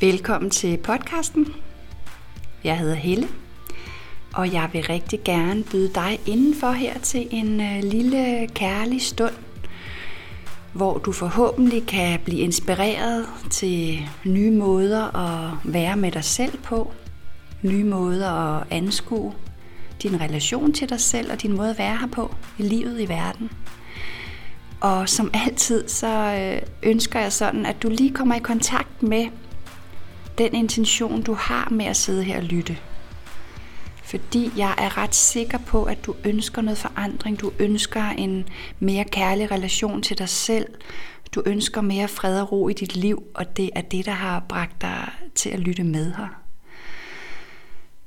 Velkommen til podcasten. Jeg hedder Helle, og jeg vil rigtig gerne byde dig indenfor her til en øh, lille kærlig stund, hvor du forhåbentlig kan blive inspireret til nye måder at være med dig selv på, nye måder at anskue din relation til dig selv og din måde at være her på i livet i verden. Og som altid, så øh, ønsker jeg sådan, at du lige kommer i kontakt med den intention, du har med at sidde her og lytte. Fordi jeg er ret sikker på, at du ønsker noget forandring. Du ønsker en mere kærlig relation til dig selv. Du ønsker mere fred og ro i dit liv, og det er det, der har bragt dig til at lytte med her.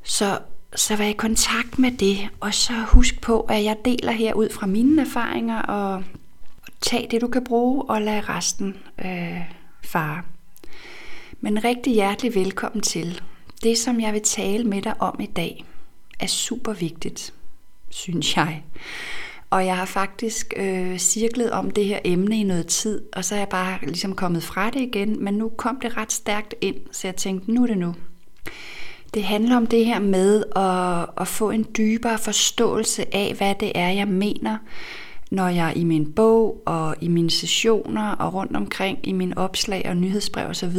Så, så vær i kontakt med det, og så husk på, at jeg deler her ud fra mine erfaringer, og tag det, du kan bruge, og lad resten øh, fare. Men rigtig hjertelig velkommen til. Det, som jeg vil tale med dig om i dag, er super vigtigt, synes jeg. Og jeg har faktisk øh, cirklet om det her emne i noget tid, og så er jeg bare ligesom kommet fra det igen, men nu kom det ret stærkt ind, så jeg tænkte, nu er det nu. Det handler om det her med at, at få en dybere forståelse af, hvad det er, jeg mener, når jeg i min bog og i mine sessioner og rundt omkring i mine opslag og nyhedsbrev osv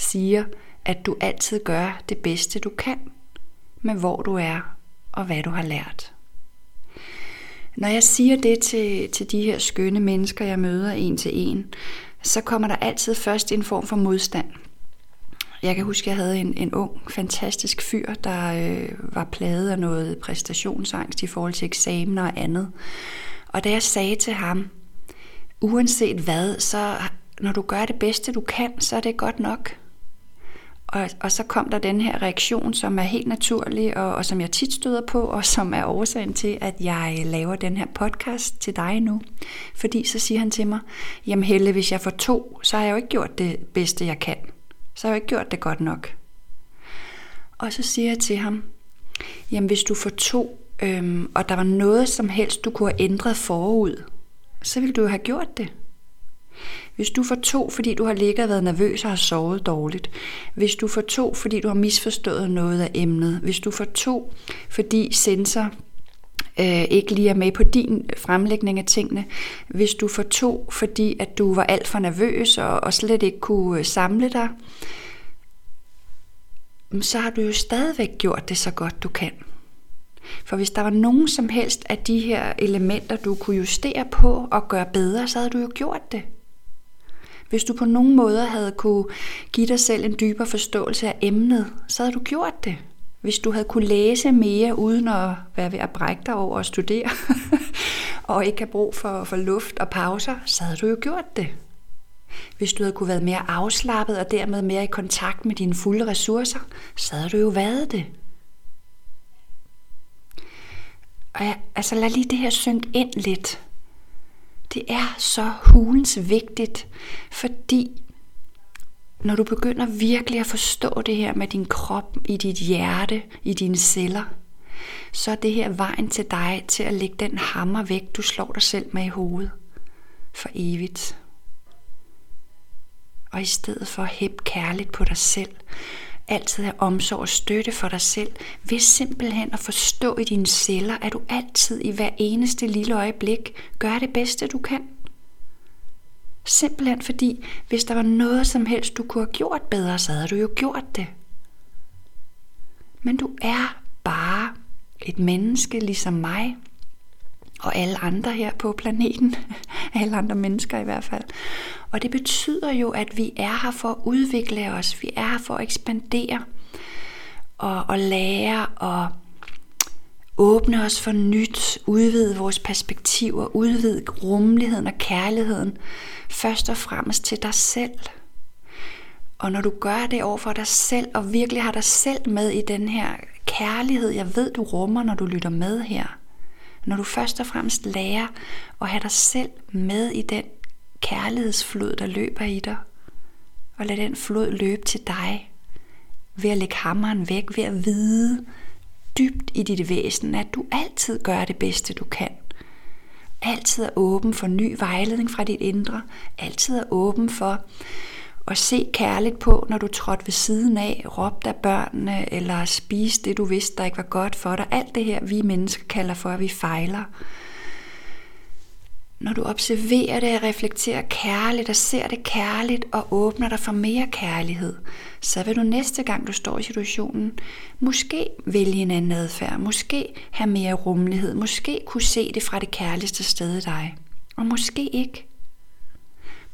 siger, at du altid gør det bedste du kan med hvor du er og hvad du har lært. Når jeg siger det til, til de her skønne mennesker, jeg møder en til en, så kommer der altid først en form for modstand. Jeg kan huske, at jeg havde en, en ung, fantastisk fyr, der øh, var plaget af noget præstationsangst i forhold til eksamener og andet. Og da jeg sagde til ham, uanset hvad, så når du gør det bedste du kan, så er det godt nok. Og, og så kom der den her reaktion, som er helt naturlig, og, og som jeg tit støder på, og som er årsagen til, at jeg laver den her podcast til dig nu. Fordi så siger han til mig, jamen Helle, hvis jeg får to, så har jeg jo ikke gjort det bedste, jeg kan. Så har jeg jo ikke gjort det godt nok. Og så siger jeg til ham, jamen hvis du får to, øhm, og der var noget som helst, du kunne have ændret forud, så ville du jo have gjort det. Hvis du får to, fordi du har ligget og været nervøs og har sovet dårligt. Hvis du får to, fordi du har misforstået noget af emnet. Hvis du får to, fordi sensor øh, ikke lige er med på din fremlægning af tingene. Hvis du får to, fordi at du var alt for nervøs og, og slet ikke kunne øh, samle dig, mm, så har du jo stadigvæk gjort det så godt du kan. For hvis der var nogen som helst af de her elementer, du kunne justere på og gøre bedre, så havde du jo gjort det. Hvis du på nogen måder havde kunne give dig selv en dybere forståelse af emnet, så havde du gjort det. Hvis du havde kunne læse mere uden at være ved at brække dig over at studere, og ikke have brug for, for luft og pauser, så havde du jo gjort det. Hvis du havde kunne være mere afslappet og dermed mere i kontakt med dine fulde ressourcer, så havde du jo været det. Og jeg, altså lad lige det her synke ind lidt. Det er så hulens vigtigt, fordi når du begynder virkelig at forstå det her med din krop, i dit hjerte, i dine celler, så er det her vejen til dig til at lægge den hammer væk, du slår dig selv med i hovedet for evigt. Og i stedet for at kærligt på dig selv, altid have omsorg og støtte for dig selv, ved simpelthen at forstå i dine celler, at du altid i hver eneste lille øjeblik gør det bedste, du kan. Simpelthen fordi, hvis der var noget som helst, du kunne have gjort bedre, så havde du jo gjort det. Men du er bare et menneske ligesom mig, og alle andre her på planeten, alle andre mennesker i hvert fald. Og det betyder jo, at vi er her for at udvikle os, vi er her for at ekspandere og, og lære og åbne os for nyt, udvide vores perspektiver, udvide rummeligheden og kærligheden, først og fremmest til dig selv. Og når du gør det over for dig selv, og virkelig har dig selv med i den her kærlighed, jeg ved, du rummer, når du lytter med her, når du først og fremmest lærer at have dig selv med i den kærlighedsflod, der løber i dig, og lad den flod løbe til dig, ved at lægge hammeren væk, ved at vide dybt i dit væsen, at du altid gør det bedste, du kan. Altid er åben for ny vejledning fra dit indre, altid er åben for og se kærligt på, når du trådte ved siden af, råbte af børnene, eller spiste det, du vidste, der ikke var godt for dig. Alt det her, vi mennesker kalder for, at vi fejler. Når du observerer det og reflekterer kærligt og ser det kærligt og åbner dig for mere kærlighed, så vil du næste gang du står i situationen, måske vælge en anden adfærd, måske have mere rummelighed, måske kunne se det fra det kærligste sted i dig, og måske ikke.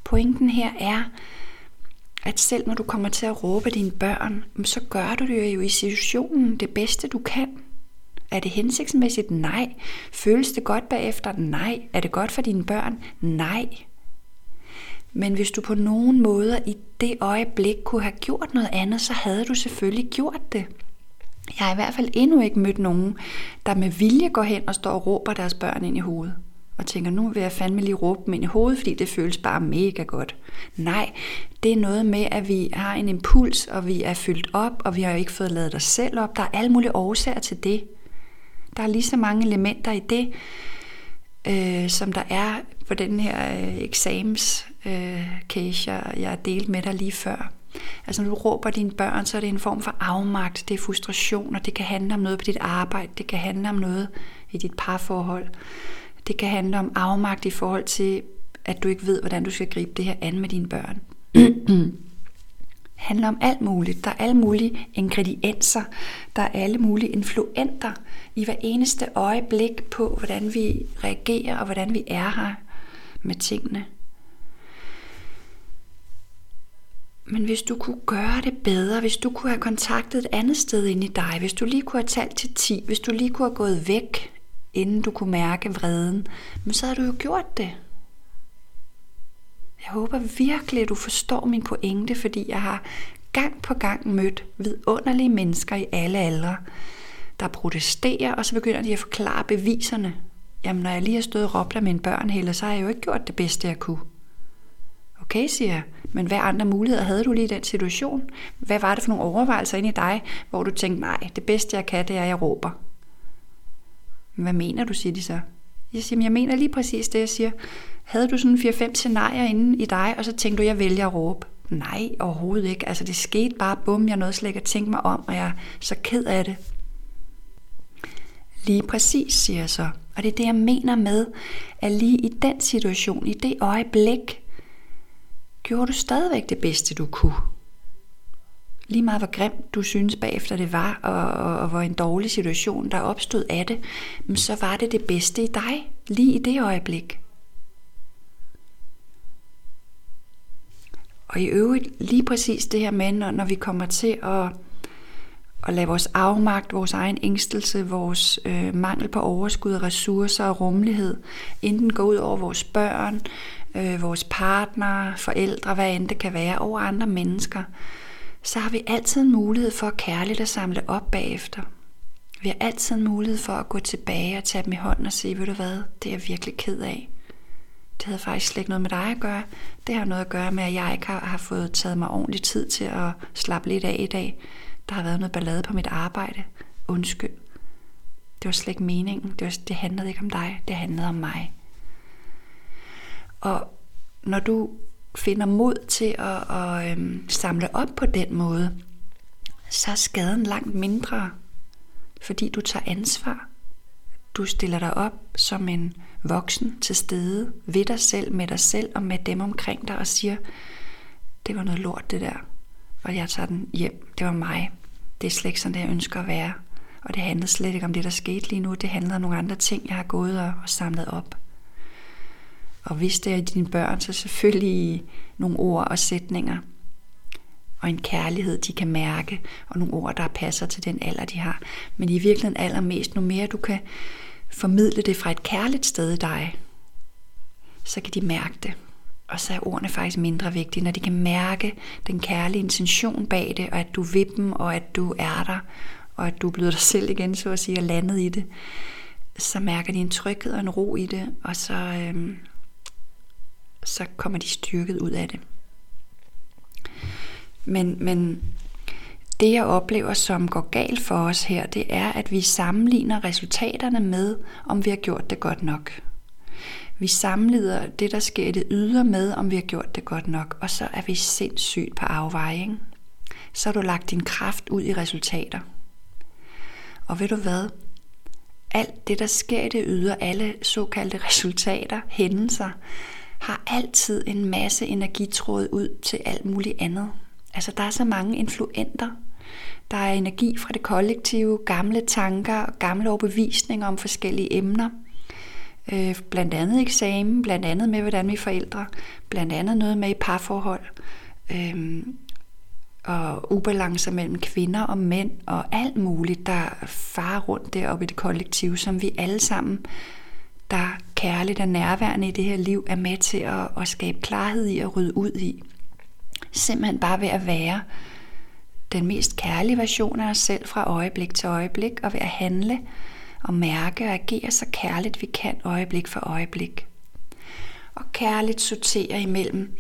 Pointen her er, at selv når du kommer til at råbe dine børn, så gør du det jo i situationen det bedste du kan. Er det hensigtsmæssigt? Nej. Føles det godt bagefter? Nej. Er det godt for dine børn? Nej. Men hvis du på nogen måder i det øjeblik kunne have gjort noget andet, så havde du selvfølgelig gjort det. Jeg har i hvert fald endnu ikke mødt nogen, der med vilje går hen og står og råber deres børn ind i hovedet. Og tænker, nu vil jeg fandme lige råbe dem ind i hovedet, fordi det føles bare mega godt. Nej, det er noget med, at vi har en impuls, og vi er fyldt op, og vi har ikke fået lavet os selv op. Der er alle mulige årsager til det. Der er lige så mange elementer i det, øh, som der er på den her øh, eksamens øh, case, jeg, jeg delte med dig lige før. Altså når du råber dine børn, så er det en form for afmagt, det er frustration, og det kan handle om noget på dit arbejde, det kan handle om noget i dit parforhold. Det kan handle om afmagt i forhold til, at du ikke ved, hvordan du skal gribe det her an med dine børn. handler om alt muligt. Der er alle mulige ingredienser. Der er alle mulige influenter i hver eneste øjeblik på, hvordan vi reagerer og hvordan vi er her med tingene. Men hvis du kunne gøre det bedre, hvis du kunne have kontaktet et andet sted ind i dig, hvis du lige kunne have talt til 10, hvis du lige kunne have gået væk, inden du kunne mærke vreden, men så havde du jo gjort det. Jeg håber virkelig, at du forstår min pointe, fordi jeg har gang på gang mødt vidunderlige mennesker i alle aldre, der protesterer, og så begynder de at forklare beviserne. Jamen, når jeg lige har stået og råbt af mine børn hele, så har jeg jo ikke gjort det bedste, jeg kunne. Okay, siger jeg, men hvad andre muligheder havde du lige i den situation? Hvad var det for nogle overvejelser inde i dig, hvor du tænkte, nej, det bedste jeg kan, det er, at jeg råber. Hvad mener du, siger de så? Jeg siger, jeg mener lige præcis det, jeg siger. Havde du sådan 4-5 scenarier inde i dig, og så tænkte du, jeg vælger at råbe? Nej, overhovedet ikke. Altså det skete bare, bum, jeg nåede slet ikke at tænke mig om, og jeg er så ked af det. Lige præcis, siger jeg så. Og det er det, jeg mener med, at lige i den situation, i det øjeblik, gjorde du stadigvæk det bedste, du kunne. Lige meget hvor grimt du synes bagefter det var, og, og, og hvor en dårlig situation der opstod af det, men så var det det bedste i dig, lige i det øjeblik. Og i øvrigt lige præcis det her med, når, når vi kommer til at, at lade vores afmagt, vores egen ængstelse, vores øh, mangel på overskud af ressourcer og rummelighed, enten gå ud over vores børn, øh, vores partner, forældre, hvad end det kan være, over andre mennesker, så har vi altid en mulighed for kærligt at samle op bagefter. Vi har altid en mulighed for at gå tilbage og tage dem i hånden og sige, ved du hvad, det er jeg virkelig ked af. Det havde faktisk slet ikke noget med dig at gøre. Det har noget at gøre med, at jeg ikke har, har fået taget mig ordentlig tid til at slappe lidt af i dag. Der har været noget ballade på mit arbejde. Undskyld. Det var slet ikke meningen. Det, var, det handlede ikke om dig. Det handlede om mig. Og når du finder mod til at, at øhm, samle op på den måde, så er skaden langt mindre, fordi du tager ansvar. Du stiller dig op som en voksen til stede ved dig selv, med dig selv og med dem omkring dig og siger, det var noget lort det der, og jeg tager den hjem. Det var mig. Det er slet ikke sådan, det jeg ønsker at være. Og det handlede slet ikke om det, der skete lige nu. Det handlede om nogle andre ting, jeg har gået og, og samlet op. Og hvis det er dine børn, så selvfølgelig nogle ord og sætninger. Og en kærlighed, de kan mærke, og nogle ord, der passer til den alder, de har. Men i virkeligheden allermest, nu mere du kan formidle det fra et kærligt sted i dig, så kan de mærke det. Og så er ordene faktisk mindre vigtige, når de kan mærke den kærlige intention bag det, og at du vil dem, og at du er der, og at du er blevet dig selv igen, så at sige, og landet i det. Så mærker de en tryghed og en ro i det, og så, øhm, så kommer de styrket ud af det. Men, men det jeg oplever, som går galt for os her, det er, at vi sammenligner resultaterne med, om vi har gjort det godt nok. Vi sammenlider det, der sker i det ydre med, om vi har gjort det godt nok, og så er vi sindssygt på afvejning. Så har du lagt din kraft ud i resultater. Og ved du hvad? Alt det, der sker i det ydre, alle såkaldte resultater, hændelser, har altid en masse energitråd ud til alt muligt andet. Altså, der er så mange influenter. Der er energi fra det kollektive, gamle tanker, gamle overbevisninger om forskellige emner. Øh, blandt andet eksamen, blandt andet med, hvordan vi forældre, blandt andet noget med i parforhold, øh, og ubalancer mellem kvinder og mænd, og alt muligt, der farer rundt deroppe i det kollektive, som vi alle sammen der kærligt og nærværende i det her liv, er med til at, at skabe klarhed i og rydde ud i. Simpelthen bare ved at være den mest kærlige version af os selv fra øjeblik til øjeblik, og ved at handle og mærke og agere så kærligt vi kan øjeblik for øjeblik. Og kærligt sortere imellem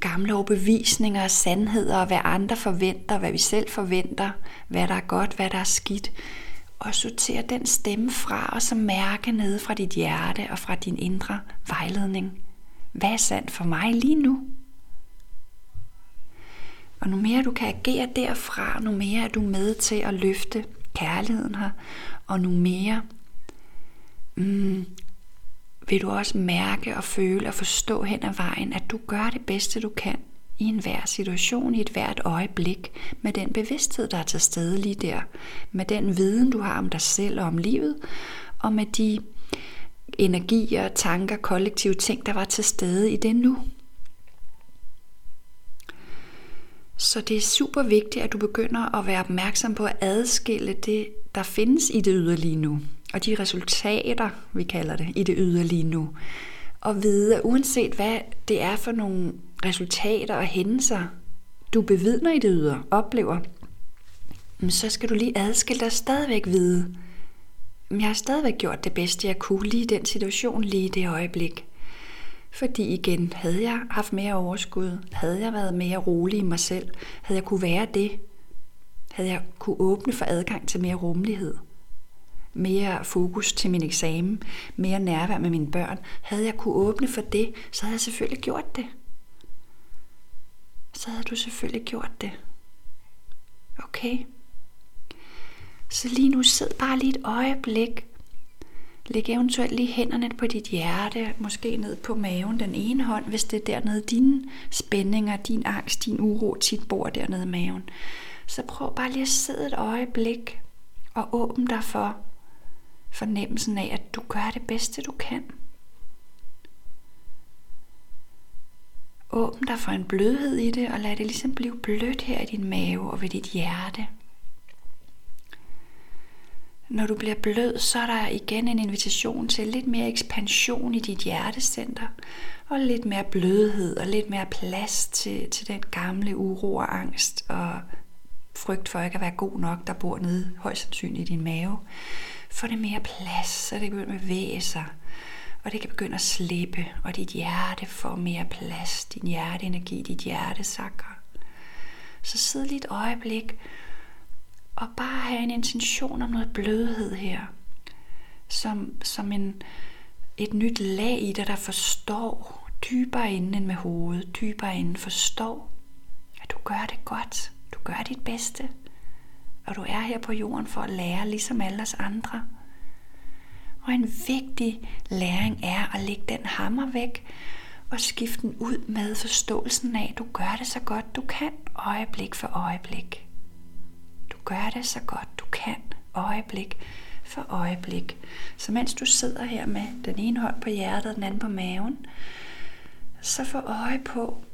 gamle overbevisninger og sandheder, og hvad andre forventer, hvad vi selv forventer, hvad der er godt, hvad der er skidt, og sortere den stemme fra, og så mærke ned fra dit hjerte og fra din indre vejledning. Hvad er sandt for mig lige nu? Og nu mere du kan agere derfra, nu mere er du med til at løfte kærligheden her, og nu mere mm, vil du også mærke og føle og forstå hen ad vejen, at du gør det bedste du kan i enhver situation, i et hvert øjeblik, med den bevidsthed, der er til stede lige der, med den viden, du har om dig selv og om livet, og med de energier, tanker, kollektive ting, der var til stede i det nu. Så det er super vigtigt, at du begynder at være opmærksom på at adskille det, der findes i det yderlige nu, og de resultater, vi kalder det, i det yderlige nu. Og vide, at uanset hvad det er for nogle resultater og hændelser, du bevidner i det ydre, oplever, så skal du lige adskille dig stadigvæk vide, men jeg har stadigvæk gjort det bedste, jeg kunne lige i den situation, lige i det øjeblik. Fordi igen, havde jeg haft mere overskud, havde jeg været mere rolig i mig selv, havde jeg kunne være det, havde jeg kunne åbne for adgang til mere rummelighed, mere fokus til min eksamen, mere nærvær med mine børn, havde jeg kunne åbne for det, så havde jeg selvfølgelig gjort det. Så havde du selvfølgelig gjort det. Okay? Så lige nu sid bare lige et øjeblik Læg eventuelt lige hænderne på dit hjerte, måske ned på maven, den ene hånd, hvis det er dernede dine spændinger, din angst, din uro tit bor dernede i maven. Så prøv bare lige at sidde et øjeblik og åbne dig for fornemmelsen af, at du gør det bedste du kan. Åbn dig for en blødhed i det, og lad det ligesom blive blødt her i din mave og ved dit hjerte. Når du bliver blød, så er der igen en invitation til lidt mere ekspansion i dit hjertecenter, og lidt mere blødhed og lidt mere plads til, til den gamle uro og angst og frygt for ikke at være god nok, der bor nede højst sandsynligt i din mave. Få det mere plads, så det kan begynde at bevæge sig, og det kan begynde at slippe, og dit hjerte får mere plads, din hjerteenergi, dit hjerte sakker. Så sid lige et øjeblik og bare have en intention om noget blødhed her. Som, som en, et nyt lag i dig, der forstår dybere inden end med hovedet, dybere inden forstår, at du gør det godt, du gør dit bedste, og du er her på jorden for at lære ligesom alle os andre. Og en vigtig læring er at lægge den hammer væk og skifte den ud med forståelsen af, at du gør det så godt du kan, øjeblik for øjeblik Du gør det så godt du kan, øjeblik for øjeblik. Så mens du sidder her med den ene hånd på hjertet og den anden på maven, så få øje på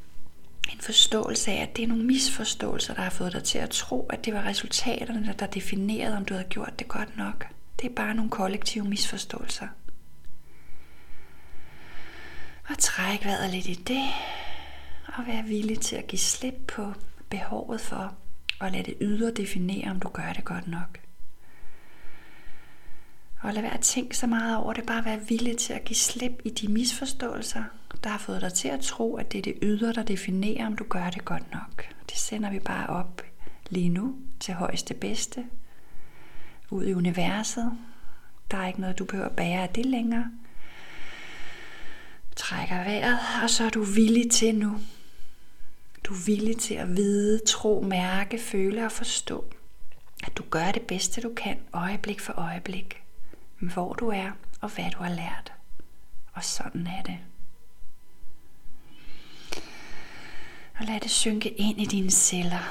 en forståelse af, at det er nogle misforståelser, der har fået dig til at tro, at det var resultaterne, der definerede, om du havde gjort det godt nok. Det er bare nogle kollektive misforståelser. Og træk vejret lidt i det, og vær villig til at give slip på behovet for at lade det ydre definere, om du gør det godt nok. Og lad være at tænke så meget over det, bare være villig til at give slip i de misforståelser, der har fået dig til at tro, at det er det ydre, der definerer, om du gør det godt nok. Det sender vi bare op lige nu til højeste bedste, ud i universet. Der er ikke noget, du behøver at bære af det længere. Trækker vejret, og så er du villig til nu. Du er villig til at vide, tro, mærke, føle og forstå, at du gør det bedste du kan, øjeblik for øjeblik, hvor du er og hvad du har lært. Og sådan er det. Og lad det synke ind i dine celler,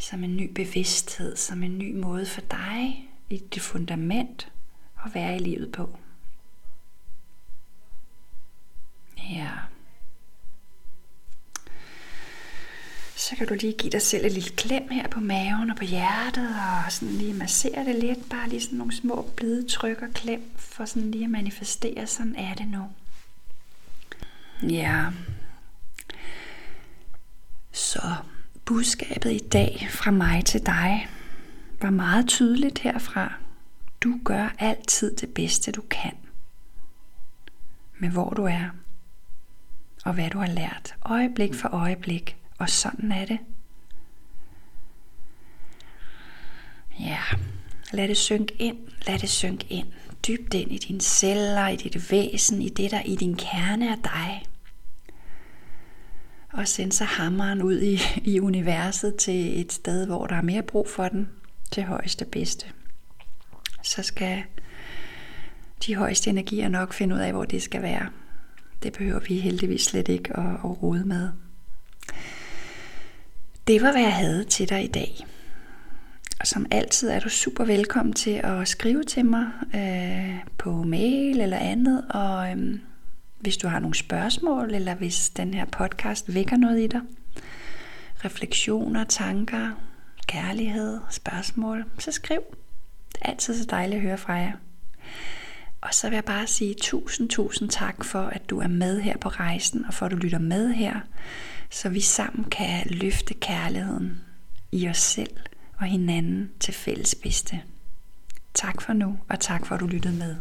som en ny bevidsthed, som en ny måde for dig et fundament at være i livet på. Ja. Så kan du lige give dig selv et lille klem her på maven og på hjertet, og sådan lige massere det lidt, bare lige sådan nogle små blide tryk og klem, for sådan lige at manifestere, sådan er det nu. Ja. Så budskabet i dag fra mig til dig var meget tydeligt herfra. Du gør altid det bedste du kan. Med hvor du er. Og hvad du har lært. Øjeblik for øjeblik. Og sådan er det. Ja, lad det synke ind. Lad det synke ind. Dybt ind i dine celler, i dit væsen, i det der i din kerne er dig og sende så hammeren ud i, i universet til et sted, hvor der er mere brug for den, til højeste bedste. Så skal de højeste energier nok finde ud af, hvor det skal være. Det behøver vi heldigvis slet ikke at, at rode med. Det var, hvad jeg havde til dig i dag. Og som altid er du super velkommen til at skrive til mig øh, på mail eller andet, og øh, hvis du har nogle spørgsmål, eller hvis den her podcast vækker noget i dig. Refleksioner, tanker, kærlighed, spørgsmål, så skriv. Det er altid så dejligt at høre fra jer. Og så vil jeg bare sige tusind, tusind tak for, at du er med her på rejsen, og for at du lytter med her, så vi sammen kan løfte kærligheden i os selv og hinanden til fælles bedste. Tak for nu, og tak for at du lyttede med.